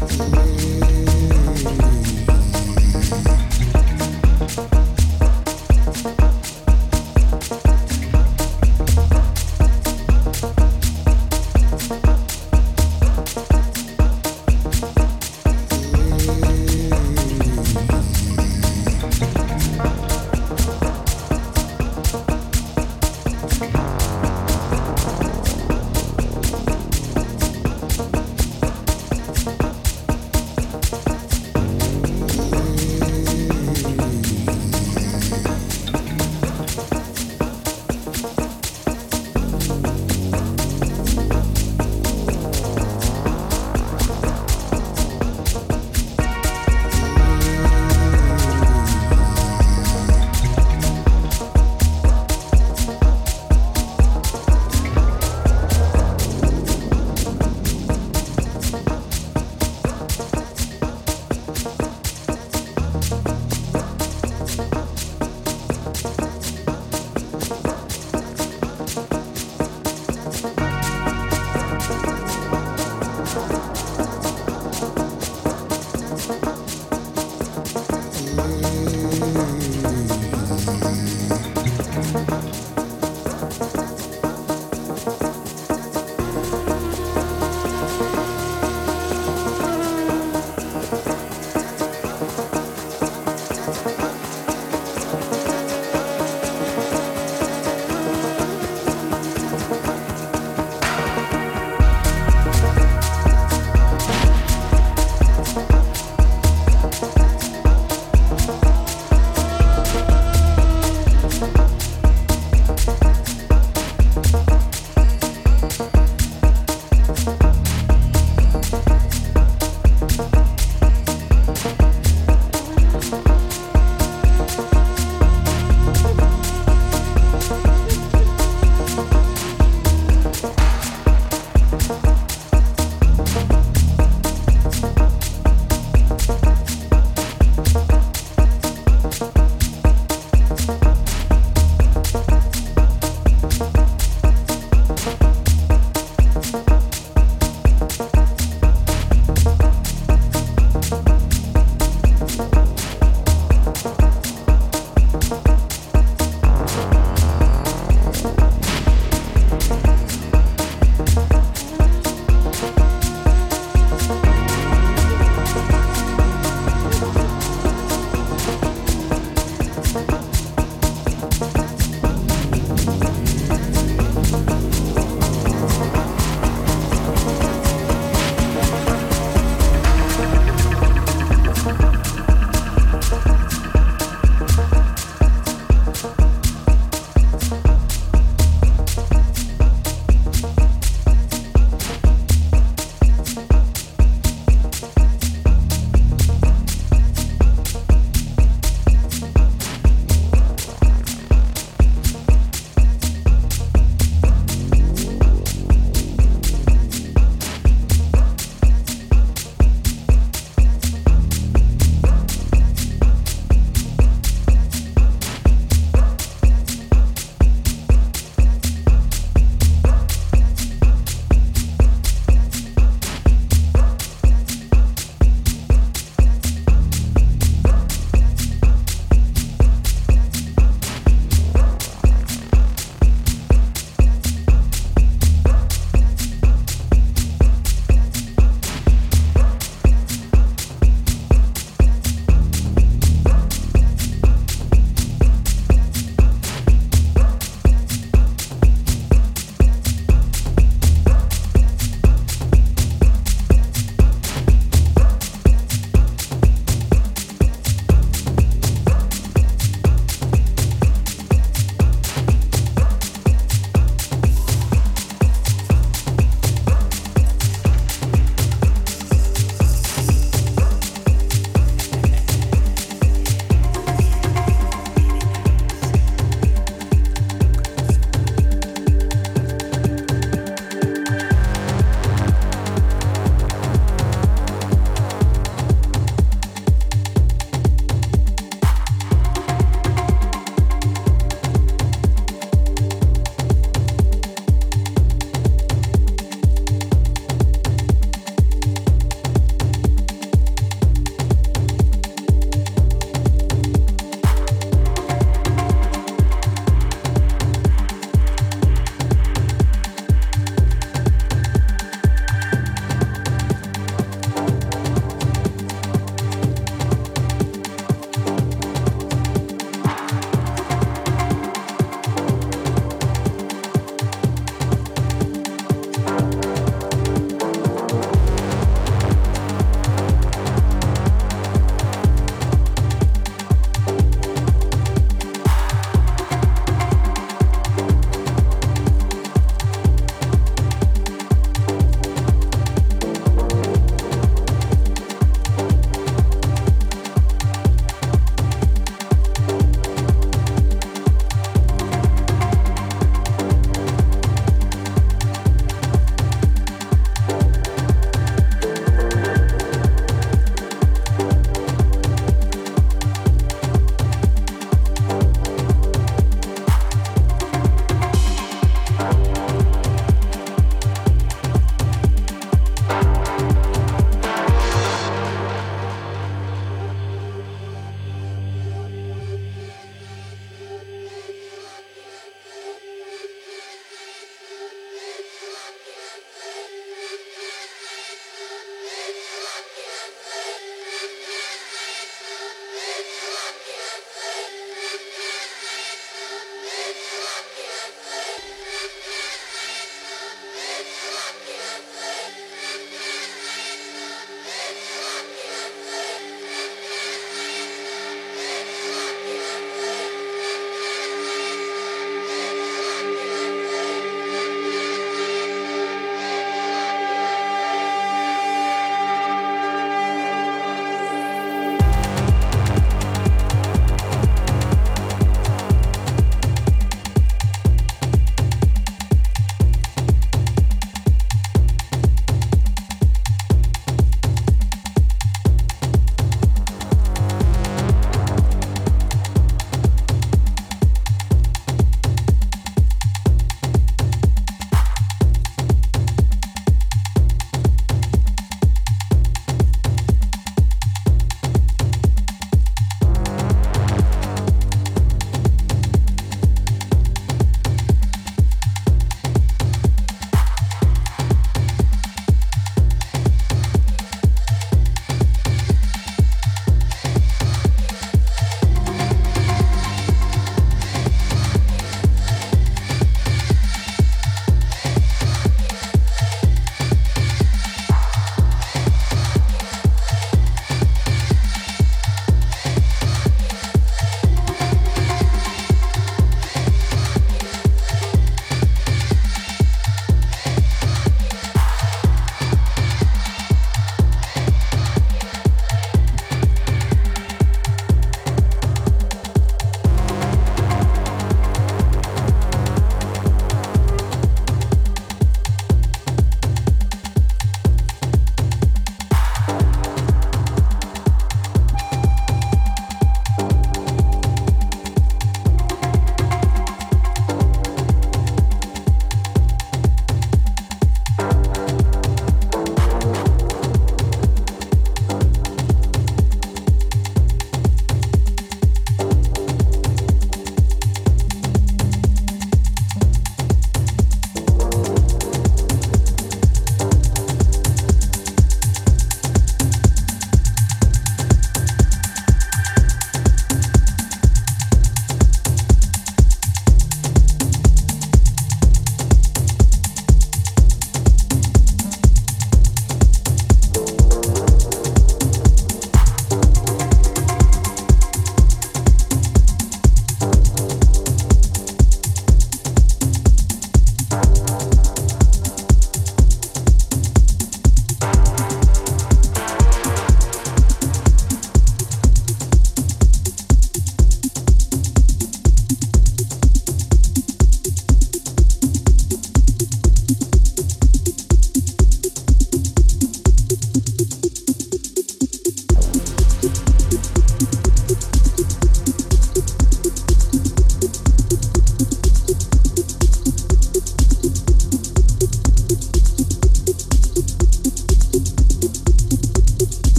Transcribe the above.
today.